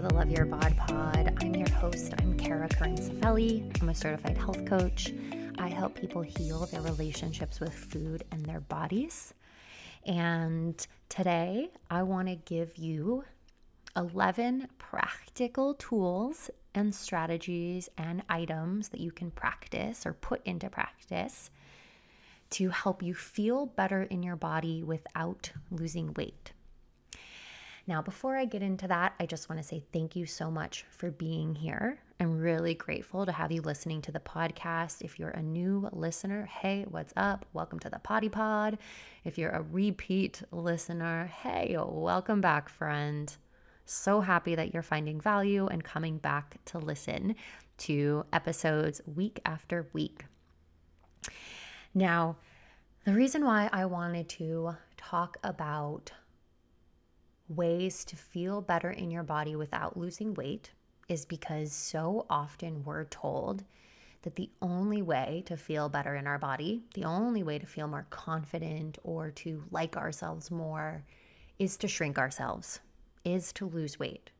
the Love Your Bod Pod. I'm your host. I'm Kara Carinsafelli. I'm a certified health coach. I help people heal their relationships with food and their bodies. And today I want to give you 11 practical tools and strategies and items that you can practice or put into practice to help you feel better in your body without losing weight. Now, before I get into that, I just want to say thank you so much for being here. I'm really grateful to have you listening to the podcast. If you're a new listener, hey, what's up? Welcome to the Bod Pod. If you're a repeat listener, hey, welcome back, friend. So happy that you're finding value and coming back to listen to episodes week after week. Now, the reason why I wanted to talk about ways to feel better in your body without losing weight is because so often we're told that the only way to feel better in our body, the only way to feel more confident or to like ourselves more is to shrink ourselves, is to lose weight.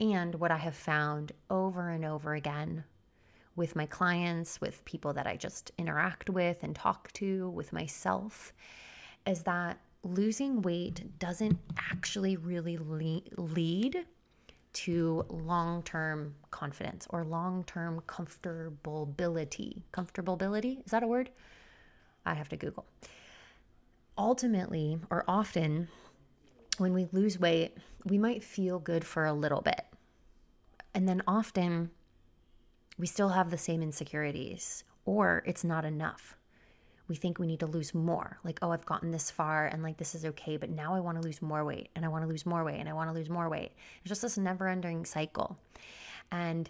And what I have found over and over again with my clients, with people that I just interact with and talk to, with myself, is that losing weight doesn't actually really lead to long term confidence or long term comfortability. Comfortability? Is that a word? I have to Google. Ultimately, or often, when we lose weight, we might feel good for a little bit. And then often, we still have the same insecurities, or it's not enough we think we need to lose more. Like, oh, I've gotten this far and like this is okay, but now I want to lose more weight and I want to lose more weight and I want to lose more weight. It's just this never ending cycle. And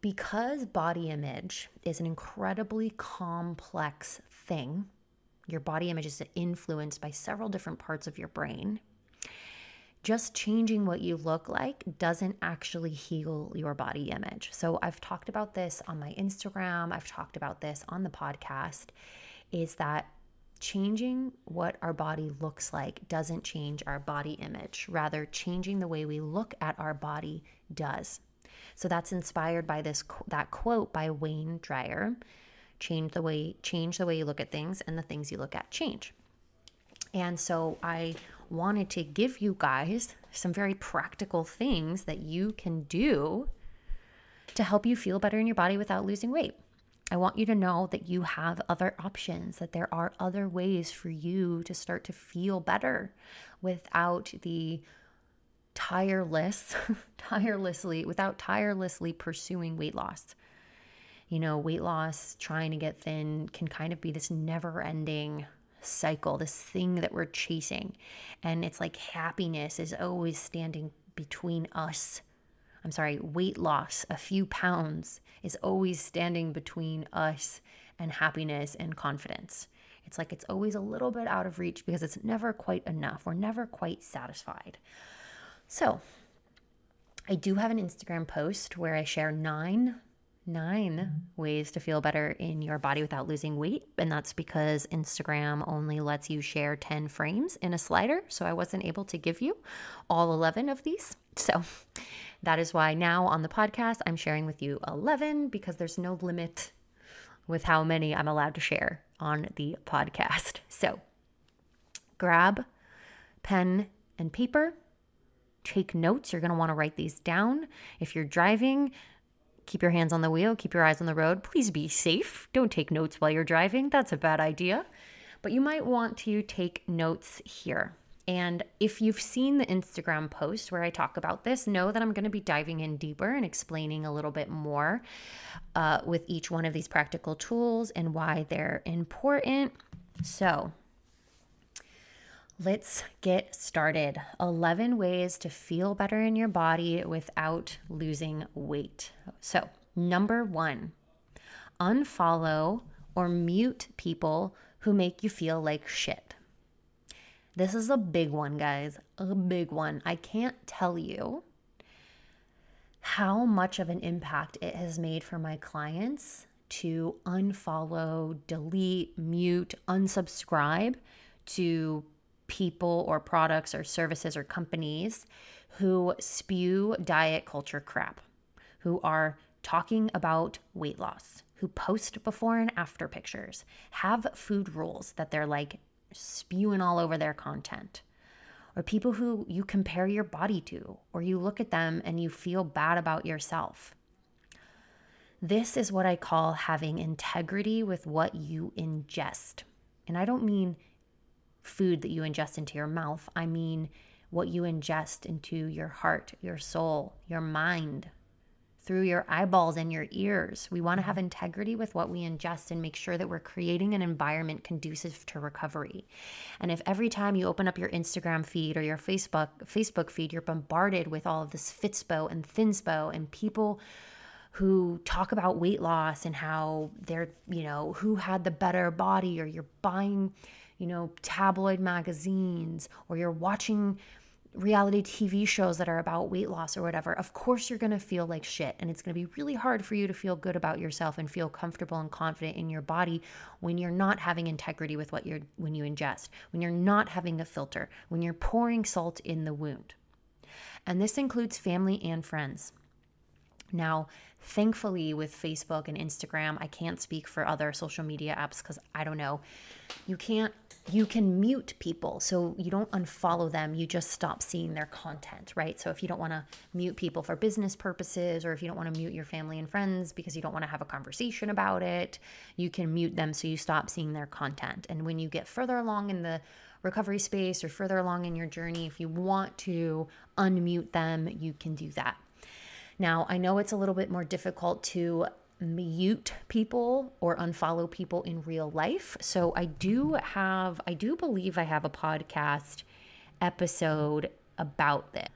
because body image is an incredibly complex thing, your body image is influenced by several different parts of your brain. Just changing what you look like doesn't actually heal your body image. So, I've talked about this on my Instagram, I've talked about this on the podcast is that changing what our body looks like doesn't change our body image. Rather, changing the way we look at our body does. So that's inspired by this that quote by Wayne Dyer. Change the way change the way you look at things and the things you look at change. And so I wanted to give you guys some very practical things that you can do to help you feel better in your body without losing weight. I want you to know that you have other options, that there are other ways for you to start to feel better without the tireless, tirelessly, without tirelessly pursuing weight loss. You know, weight loss, trying to get thin can kind of be this never ending cycle, this thing that we're chasing. And it's like happiness is always standing between us I'm sorry, weight loss, a few pounds, is always standing between us and happiness and confidence. It's like it's always a little bit out of reach because it's never quite enough. We're never quite satisfied. So, I do have an Instagram post where I share nine nine ways to feel better in your body without losing weight. And that's because Instagram only lets you share 10 frames in a slider. So I wasn't able to give you all 11 of these. So that is why now on the podcast, I'm sharing with you 11 because there's no limit with how many I'm allowed to share on the podcast. So grab pen and paper, take notes. You're going to want to write these down. If you're driving, keep your hands on the wheel, keep your eyes on the road. Please be safe. Don't take notes while you're driving. That's a bad idea. But you might want to take notes here. And if you've seen the Instagram post where I talk about this, know that I'm going to be diving in deeper and explaining a little bit more uh, with each one of these practical tools and why they're important. So, let's get started. 11 ways to feel better in your body without losing weight. So, number one, unfollow or mute people who make you feel like shit. This is a big one, guys. A big one. I can't tell you how much of an impact it has made for my clients to unfollow, delete, mute, unsubscribe to people or products or services or companies who spew diet culture crap, who are talking about weight loss, who post before and after pictures, have food rules that they're like spewing all over their content, or people who you compare your body to, or you look at them and you feel bad about yourself. This is what I call having integrity with what you ingest. And I don't mean food that you ingest into your mouth, I mean what you ingest into your heart, your soul, your mind, through your eyeballs and your ears. We want to mm-hmm. have integrity with what we ingest and make sure that we're creating an environment conducive to recovery. And if every time you open up your Instagram feed or your Facebook Facebook feed, you're bombarded with all of this Fitspo and Thinspo and people who talk about weight loss and how they're, you know, who had the better body or you're buying, you know, tabloid magazines or you're watching reality TV shows that are about weight loss or whatever, of course you're going to feel like shit. And it's going to be really hard for you to feel good about yourself and feel comfortable and confident in your body when you're not having integrity with what you're when you ingest, when you're not having a filter, when you're pouring salt in the wound. And this includes family and friends. Now, thankfully, with Facebook and Instagram, I can't speak for other social media apps because I don't know. You can't you can mute people. So you don't unfollow them, you just stop seeing their content, right? So if you don't want to mute people for business purposes, or if you don't want to mute your family and friends because you don't want to have a conversation about it, you can mute them so you stop seeing their content. And when you get further along in the recovery space or further along in your journey, if you want to unmute them, you can do that. Now, I know it's a little bit more difficult to mute people or unfollow people in real life. So I do have, I do believe I have a podcast episode about this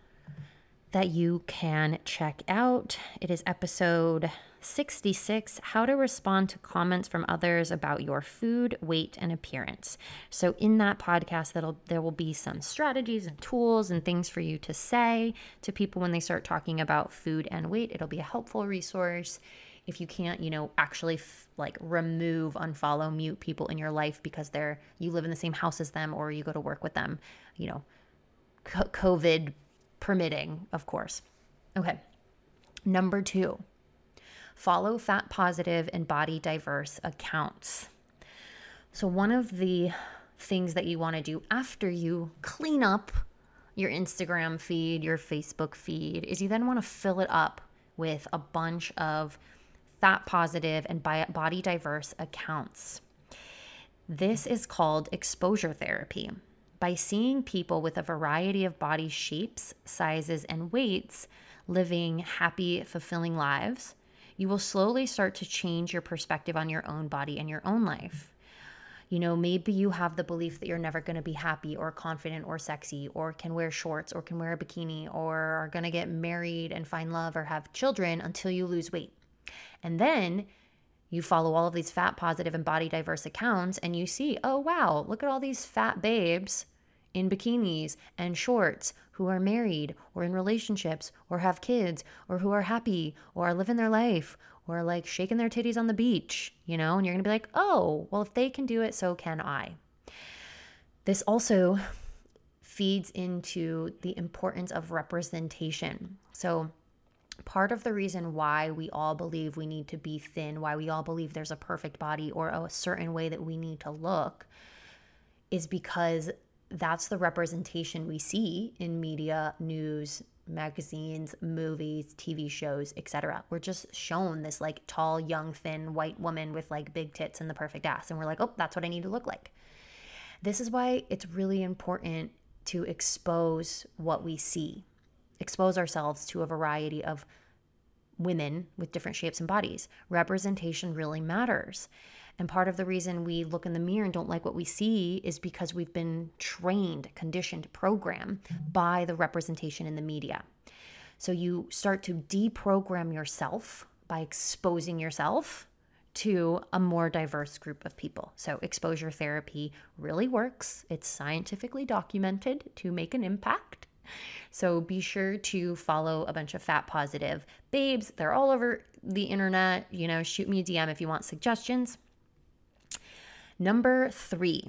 that you can check out. It is episode 66 How to Respond to Comments from Others About Your Food, Weight, and Appearance. So, in that podcast, that'll, there will be some strategies and tools and things for you to say to people when they start talking about food and weight. It'll be a helpful resource if you can't, you know, actually f- like remove, unfollow, mute people in your life because they're you live in the same house as them or you go to work with them, you know, COVID permitting, of course. Okay. Number 2. Follow fat positive and body diverse accounts. So one of the things that you want to do after you clean up your Instagram feed, your Facebook feed, is you then want to fill it up with a bunch of fat positive, and body diverse accounts. This is called exposure therapy. By seeing people with a variety of body shapes, sizes, and weights living happy, fulfilling lives, you will slowly start to change your perspective on your own body and your own life. You know, maybe you have the belief that you're never going to be happy or confident or sexy or can wear shorts or can wear a bikini or are going to get married and find love or have children until you lose weight. And then you follow all of these fat positive and body diverse accounts and you see, oh, wow, look at all these fat babes in bikinis and shorts who are married or in relationships or have kids or who are happy or are living their life or like shaking their titties on the beach, you know, and you're going to be like, oh, well, if they can do it, so can I. This also feeds into the importance of representation. So, part of the reason why we all believe we need to be thin, why we all believe there's a perfect body or a certain way that we need to look, is because that's the representation we see in media, news, magazines, movies, TV shows, etc. We're just shown this like tall, young, thin white woman with like big tits and the perfect ass and we're like, "Oh, that's what I need to look like." This is why it's really important to expose what we see expose ourselves to a variety of women with different shapes and bodies. Representation really matters. And part of the reason we look in the mirror and don't like what we see is because we've been trained, conditioned, programmed by the representation in the media. So you start to deprogram yourself by exposing yourself to a more diverse group of people. So, exposure therapy really works. It's scientifically documented to make an impact. So be sure to follow a bunch of fat positive babes. They're all over the internet. You know, shoot me a DM if you want suggestions. Number three,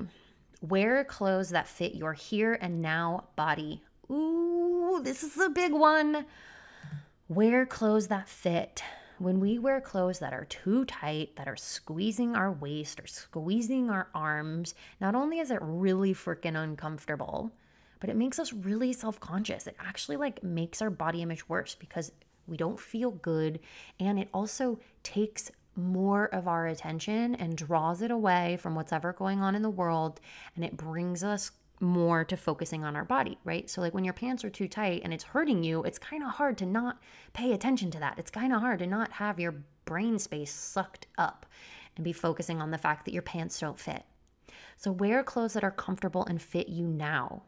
wear clothes that fit your here and now body. Ooh, this is a big one. Wear clothes that fit. When we wear clothes that are too tight, that are squeezing our waist or squeezing our arms, not only is it really freaking uncomfortable, but it makes us really self-conscious. It actually like makes our body image worse because we don't feel good and it also takes more of our attention and draws it away from what's ever going on in the world and it brings us more to focusing on our body, right? So, like when your pants are too tight and it's hurting you, it's kind of hard to not pay attention to that. It's kind of hard to not have your brain space sucked up and be focusing on the fact that your pants don't fit. So, wear clothes that are comfortable and fit you now.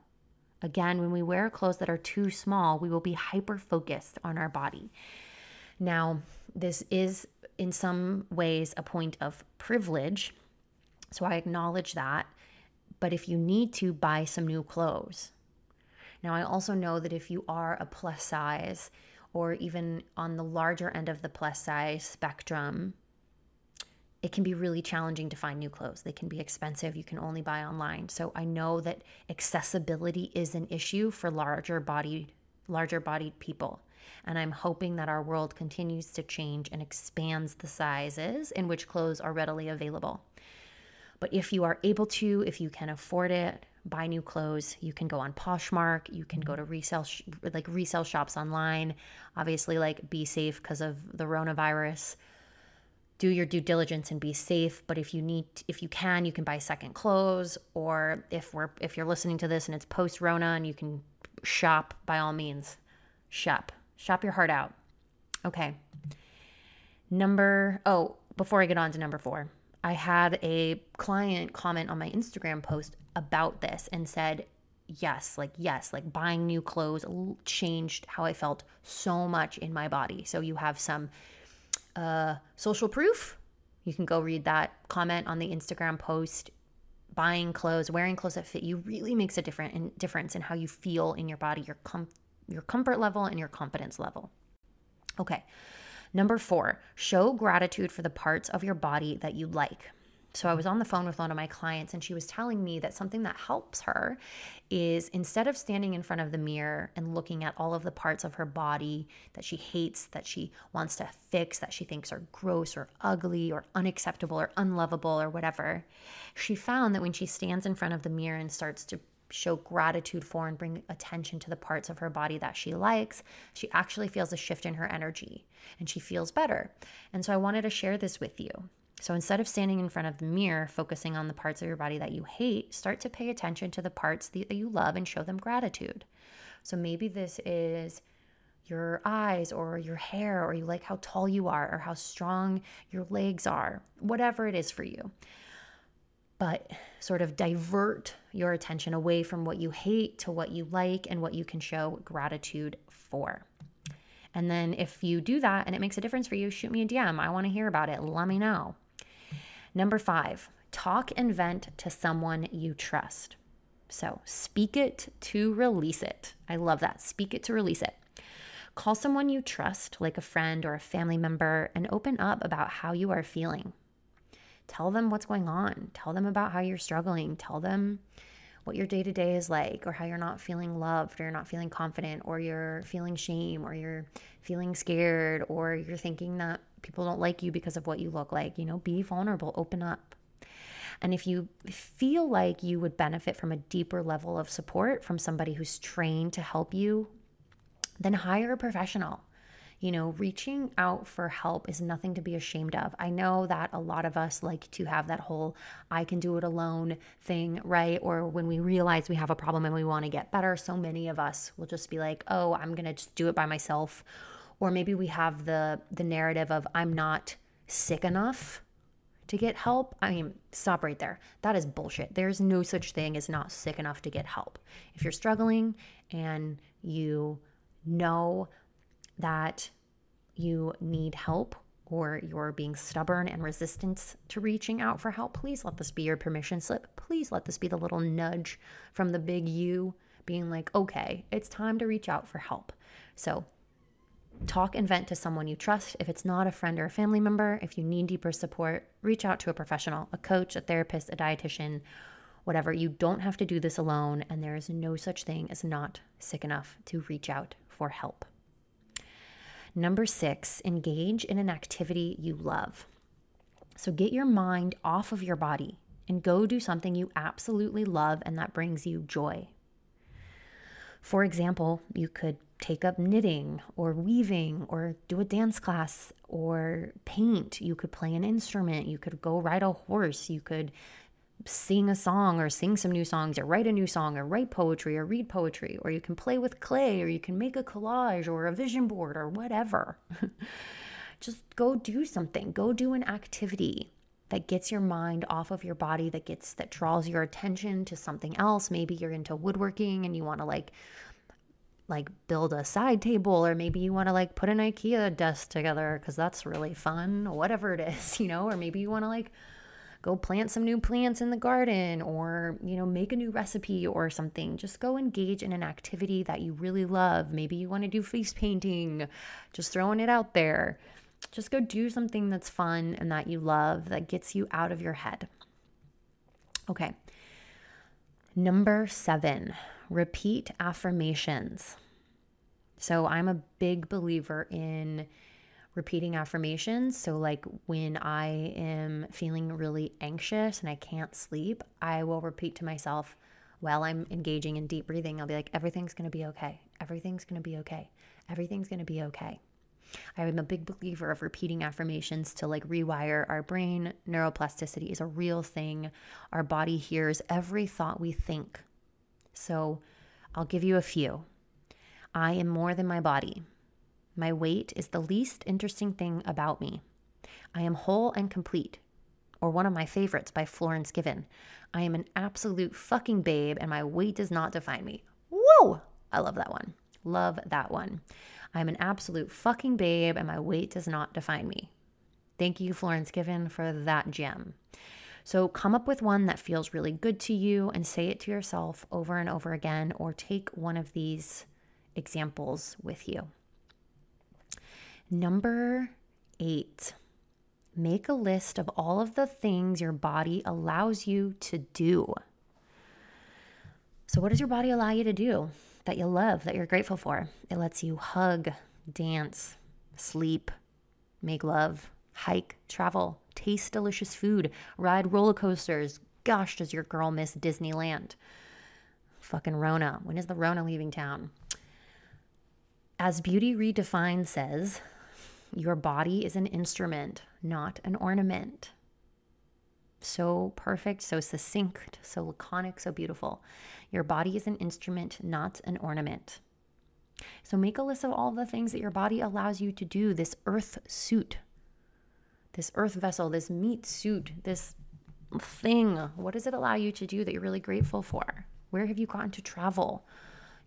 Again, when we wear clothes that are too small, we will be hyper focused on our body. Now, this is in some ways a point of privilege. So I acknowledge that. But if you need to, buy some new clothes. Now, I also know that if you are a plus size or even on the larger end of the plus size spectrum, it can be really challenging to find new clothes. They can be expensive. You can only buy online. So I know that accessibility is an issue for larger bodied larger bodied people. And I'm hoping that our world continues to change and expands the sizes in which clothes are readily available. But if you are able to, if you can afford it, buy new clothes. You can go on Poshmark. You can go to resale sh- like resale shops online. Obviously, like be safe because of the coronavirus. Do your due diligence and be safe. But if you need, if you can, you can buy second clothes. Or if we're if you're listening to this and it's post Rona and you can shop, by all means, shop. Shop your heart out. Okay. Number, oh, before I get on to number four, I had a client comment on my Instagram post about this and said, yes, like, yes, like buying new clothes changed how I felt so much in my body. So you have some uh, social proof. You can go read that comment on the Instagram post. Buying clothes, wearing clothes that fit you really makes a different in, difference in how you feel in your body, your com- your comfort level and your confidence level. Okay. Number four, show gratitude for the parts of your body that you like. So I was on the phone with one of my clients and she was telling me that something that helps her is instead of standing in front of the mirror and looking at all of the parts of her body that she hates, that she wants to fix, that she thinks are gross or ugly or unacceptable or unlovable or whatever, she found that when she stands in front of the mirror and starts to show gratitude for and bring attention to the parts of her body that she likes, she actually feels a shift in her energy and she feels better. And so I wanted to share this with you. So instead of standing in front of the mirror, focusing on the parts of your body that you hate, start to pay attention to the parts that you love and show them gratitude. So maybe this is your eyes or your hair, or you like how tall you are, or how strong your legs are, whatever it is for you but sort of divert your attention away from what you hate to what you like and what you can show gratitude for. And then if you do that and it makes a difference for you, shoot me a DM. I want to hear about it. Let me know. Number five, talk and vent to someone you trust. So speak it to release it. I love that. Speak it to release it. Call someone you trust, like a friend or a family member, and open up about how you are feeling. Tell them what's going on. Tell them about how you're struggling. Tell them what your day to day is like, or how you're not feeling loved, or you're not feeling confident, or you're feeling shame, or you're feeling scared, or you're thinking that people don't like you because of what you look like. You know, be vulnerable, open up. And if you feel like you would benefit from a deeper level of support from somebody who's trained to help you, then hire a professional you know, reaching out for help is nothing to be ashamed of. I know that a lot of us like to have that whole I can do it alone thing, right? Or when we realize we have a problem and we want to get better, so many of us will just be like, "Oh, I'm going to just do it by myself." Or maybe we have the the narrative of I'm not sick enough to get help. I mean, stop right there. That is bullshit. There's no such thing as not sick enough to get help. If you're struggling and you know that you need help or you're being stubborn and resistant to reaching out for help, please let this be your permission slip. Please let this be the little nudge from the big you being like, okay, it's time to reach out for help. So, talk and vent to someone you trust. If it's not a friend or a family member, if you need deeper support, reach out to a professional, a coach, a therapist, a dietitian, whatever. You don't have to do this alone, and there is no such thing as not sick enough to reach out for help. Number six, engage in an activity you love. So get your mind off of your body and go do something you absolutely love and that brings you joy. For example, you could take up knitting or weaving or do a dance class or paint. You could play an instrument. You could go ride a horse. You could sing a song or sing some new songs or write a new song or write poetry or read poetry. Or you can play with clay or you can make a collage or a vision board or whatever. Just go do something. Go do an activity that gets your mind off of your body that gets that draws your attention to something else maybe you're into woodworking and you want to like like build a side table or maybe you want to like put an ikea desk together because that's really fun whatever it is you know or maybe you want to like go plant some new plants in the garden or you know make a new recipe or something just go engage in an activity that you really love maybe you want to do face painting just throwing it out there just go do something that's fun and that you love that gets you out of your head. Okay. Number seven, repeat affirmations. So I'm a big believer in repeating affirmations. So, like when I am feeling really anxious and I can't sleep, I will repeat to myself while I'm engaging in deep breathing, I'll be like, everything's going to be okay. Everything's going to be okay. Everything's going to be okay. I am a big believer of repeating affirmations to like rewire our brain. Neuroplasticity is a real thing. Our body hears every thought we think. So I'll give you a few. I am more than my body. My weight is the least interesting thing about me. I am whole and complete. Or one of my favorites by Florence Given. I am an absolute fucking babe and my weight does not define me. Whoa! I love that one. Love that one. I'm an absolute fucking babe and my weight does not define me. Thank you, Florence Given, for that gem. So come up with one that feels really good to you and say it to yourself over and over again, or take one of these examples with you. Number eight, make a list of all of the things your body allows you to do. So, what does your body allow you to do? that you love, that you're grateful for. It lets you hug, dance, sleep, make love, hike, travel, taste delicious food, ride roller coasters. Gosh, does your girl miss Disneyland? Fucking Rona. When is the Rona leaving town? As Beauty Redefined says, your body is an instrument, not an ornament. So perfect, so succinct, so laconic, so beautiful. Your body is an instrument, not an ornament. So make a list of all the things that your body allows you to do this earth suit, this earth vessel, this meat suit, this thing. What does it allow you to do that you're really grateful for? Where have you gotten to travel?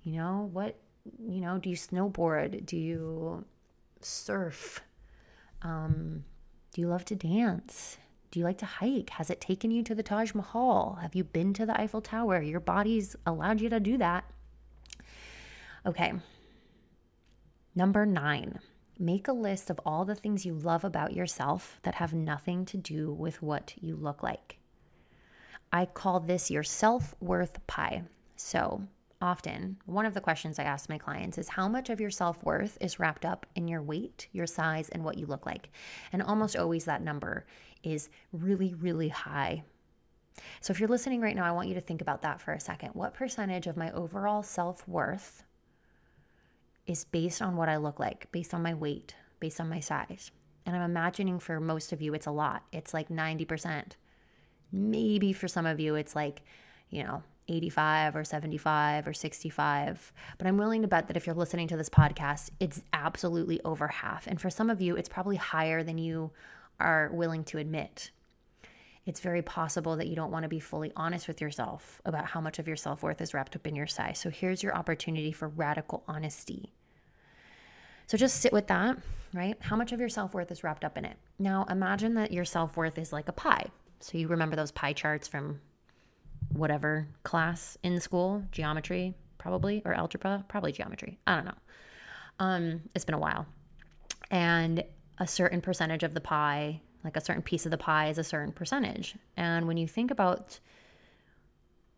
You know, what, you know, do you snowboard? Do you surf? Um, do you love to dance? Do you like to hike? Has it taken you to the Taj Mahal? Have you been to the Eiffel Tower? Your body's allowed you to do that. Okay. Number nine, make a list of all the things you love about yourself that have nothing to do with what you look like. I call this your self worth pie. So, often, one of the questions I ask my clients is how much of your self worth is wrapped up in your weight, your size, and what you look like? And almost always that number is really, really high. So, if you're listening right now, I want you to think about that for a second. What percentage of my overall self worth is based on what I look like, based on my weight, based on my size? And I'm imagining for most of you, it's a lot. It's like 90%. Maybe for some of you, it's like, you know, 85 or 75 or 65. But I'm willing to bet that if you're listening to this podcast, it's absolutely over half. And for some of you, it's probably higher than you are willing to admit. It's very possible that you don't want to be fully honest with yourself about how much of your self worth is wrapped up in your size. So here's your opportunity for radical honesty. So just sit with that, right? How much of your self worth is wrapped up in it? Now imagine that your self worth is like a pie. So you remember those pie charts from whatever class in school, geometry, probably, or algebra, probably geometry. I don't know. Um, it's been a while. And a certain percentage of the pie, like a certain piece of the pie is a certain percentage. And when you think about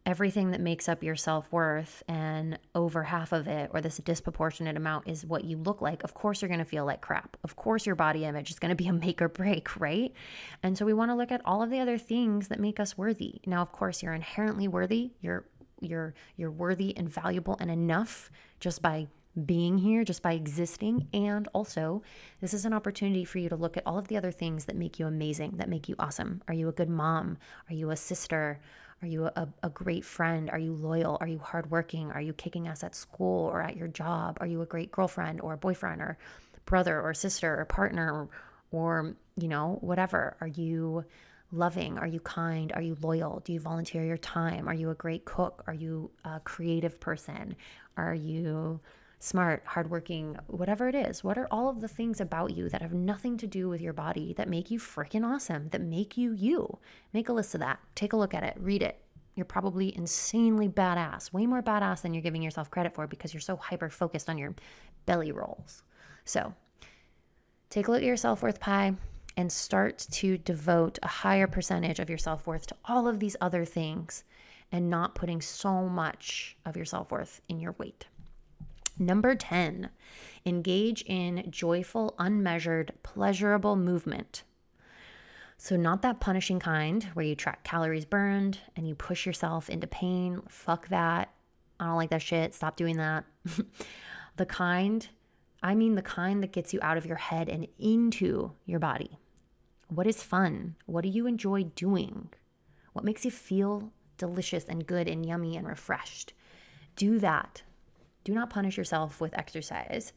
everything that makes up your self worth and over half of it, or this disproportionate amount, is what you look like, of course you're going to feel like crap. Of course, your body image is going to be a make or break, right? And so we want to look at all of the other things that make us worthy. Now, of course, you're inherently worthy. You're you're you're worthy and valuable and enough just by being here just by existing. And also, this is an opportunity for you to look at all of the other things that make you amazing, that make you awesome. Are you a good mom? Are you a sister? Are you a, a great friend? Are you loyal? Are you hardworking? Are you kicking ass at school or at your job? Are you a great girlfriend or boyfriend or brother or sister or partner or, or you know, whatever? Are you loving? Are you kind? Are you loyal? Do you volunteer your time? Are you a great cook? Are you a creative person? Are you smart, hardworking, whatever it is? What are all of the things about you that have nothing to do with your body that make you freaking awesome, that make you you? Make a list of that. Take a look at it, read it. You're probably insanely badass, way more badass than you're giving yourself credit for because you're so hyper focused on your belly rolls. So, take a look at your self worth pie and start to devote a higher percentage of your self worth to all of these other things and not putting so much of your self worth in your weight. Number 10, engage in joyful, unmeasured, pleasurable movement. So, not that punishing kind where you track calories burned and you push yourself into pain. Fuck that. I don't like that shit. Stop doing that. the kind, I mean the kind that gets you out of your head and into your body. What is fun? What do you enjoy doing? What makes you feel delicious and good and yummy and refreshed? Do that. Do not punish yourself with exercise.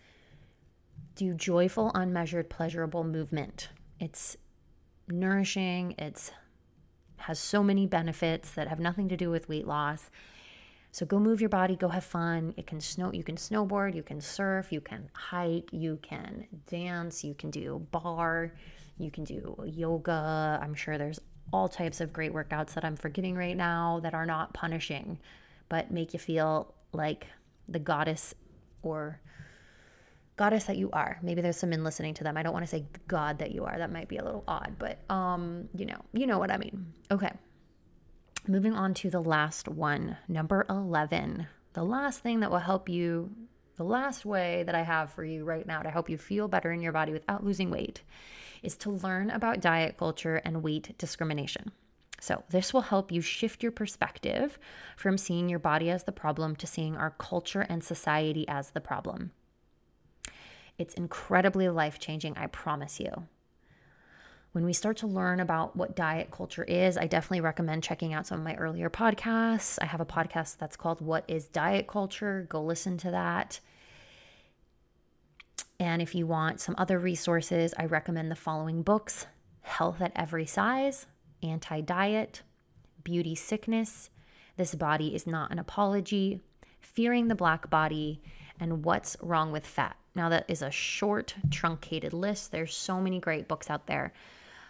Do joyful, unmeasured, pleasurable movement. It's nourishing. It's has so many benefits that have nothing to do with weight loss. So go move your body, go have fun. It can snow, you can snowboard, you can surf, you can hike, you can dance, you can do barre, you can do yoga. I'm sure there's all types of great workouts that I'm forgetting right now that are not punishing, but make you feel like the goddess or goddess that you are. Maybe there's some men listening to them. I don't want to say God that you are. That might be a little odd, but um, you know, you know what I mean. Okay. Moving on to the last one, number 11. The last thing that will help you, the last way that I have for you right now to help you feel better in your body without losing weight is to learn about diet culture and weight discrimination. So, this will help you shift your perspective from seeing your body as the problem to seeing our culture and society as the problem. It's incredibly life changing, I promise you. When we start to learn about what diet culture is, I definitely recommend checking out some of my earlier podcasts. I have a podcast that's called What is Diet Culture? Go listen to that. And if you want some other resources, I recommend the following books Health at Every Size anti diet, beauty sickness, this body is not an apology, fearing the black body, and what's wrong with fat. Now, that is a short, truncated list. There's so many great books out there.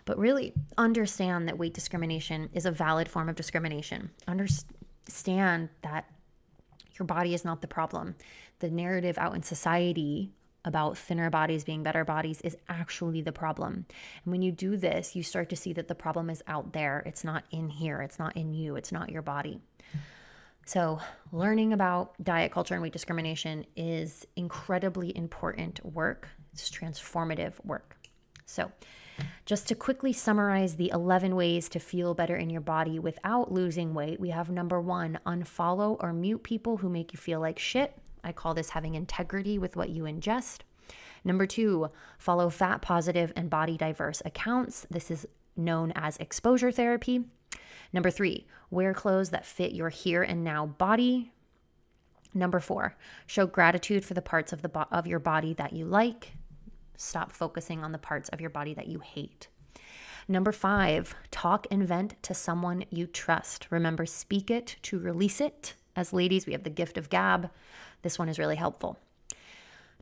But really understand that weight discrimination is a valid form of discrimination. Understand that your body is not the problem. The narrative out in society about thinner bodies being better bodies is actually the problem. And when you do this, you start to see that the problem is out there. It's not in here, it's not in you, it's not your body. So, learning about diet culture and weight discrimination is incredibly important work. It's transformative work. So, just to quickly summarize the 11 ways to feel better in your body without losing weight, we have number one, unfollow or mute people who make you feel like shit. I call this having integrity with what you ingest. Number two, follow fat positive and body diverse accounts. This is known as exposure therapy. Number three, wear clothes that fit your here and now body. Number four, show gratitude for the parts of the bo- of your body that you like. Stop focusing on the parts of your body that you hate. Number five, talk and vent to someone you trust. Remember, speak it to release it. As ladies, we have the gift of gab. This one is really helpful.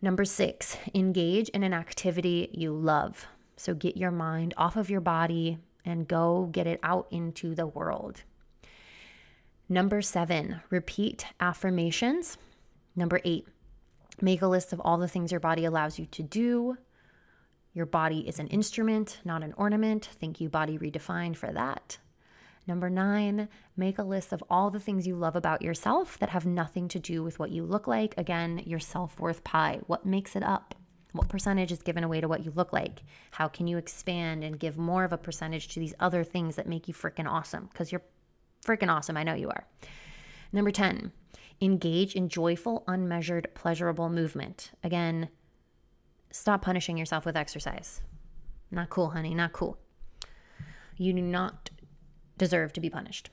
Number six, engage in an activity you love. So get your mind off of your body and go get it out into the world. Number seven, repeat affirmations. Number eight, make a list of all the things your body allows you to do. Your body is an instrument, not an ornament. Thank you, Body Redefined, for that. Number nine, make a list of all the things you love about yourself that have nothing to do with what you look like. Again, your self worth pie. What makes it up? What percentage is given away to what you look like? How can you expand and give more of a percentage to these other things that make you freaking awesome? Because you're freaking awesome. I know you are. Number 10, engage in joyful, unmeasured, pleasurable movement. Again, stop punishing yourself with exercise. Not cool, honey. Not cool. You do not deserve to be punished.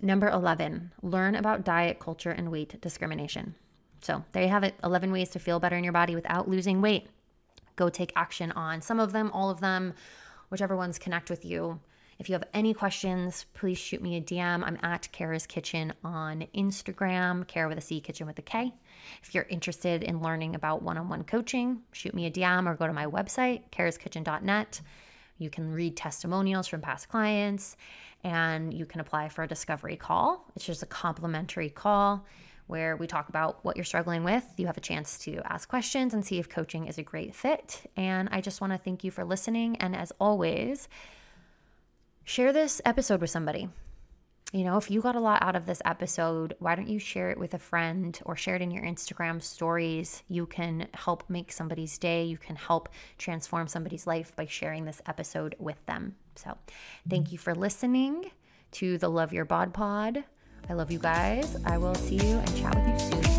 Number 11, learn about diet culture and weight discrimination. So, there you have it 11 ways to feel better in your body without losing weight. Go take action on some of them, all of them, whichever ones connect with you. If you have any questions, please shoot me a DM. I'm at Kara's Kitchen on Instagram, Kara with a C, Kitchen with a K. If you're interested in learning about one on one coaching, shoot me a DM or go to my website, karaskitchen.net. You can read testimonials from past clients and you can apply for a discovery call. It's just a complimentary call where we talk about what you're struggling with. You have a chance to ask questions and see if coaching is a great fit. And I just want to thank you for listening. And as always, share this episode with somebody. You know, if you got a lot out of this episode, why don't you share it with a friend or share it in your Instagram stories? You can help make somebody's day. You can help transform somebody's life by sharing this episode with them. So, thank you for listening to the Love Your Bod Pod. I love you guys. I will see you and chat with you soon.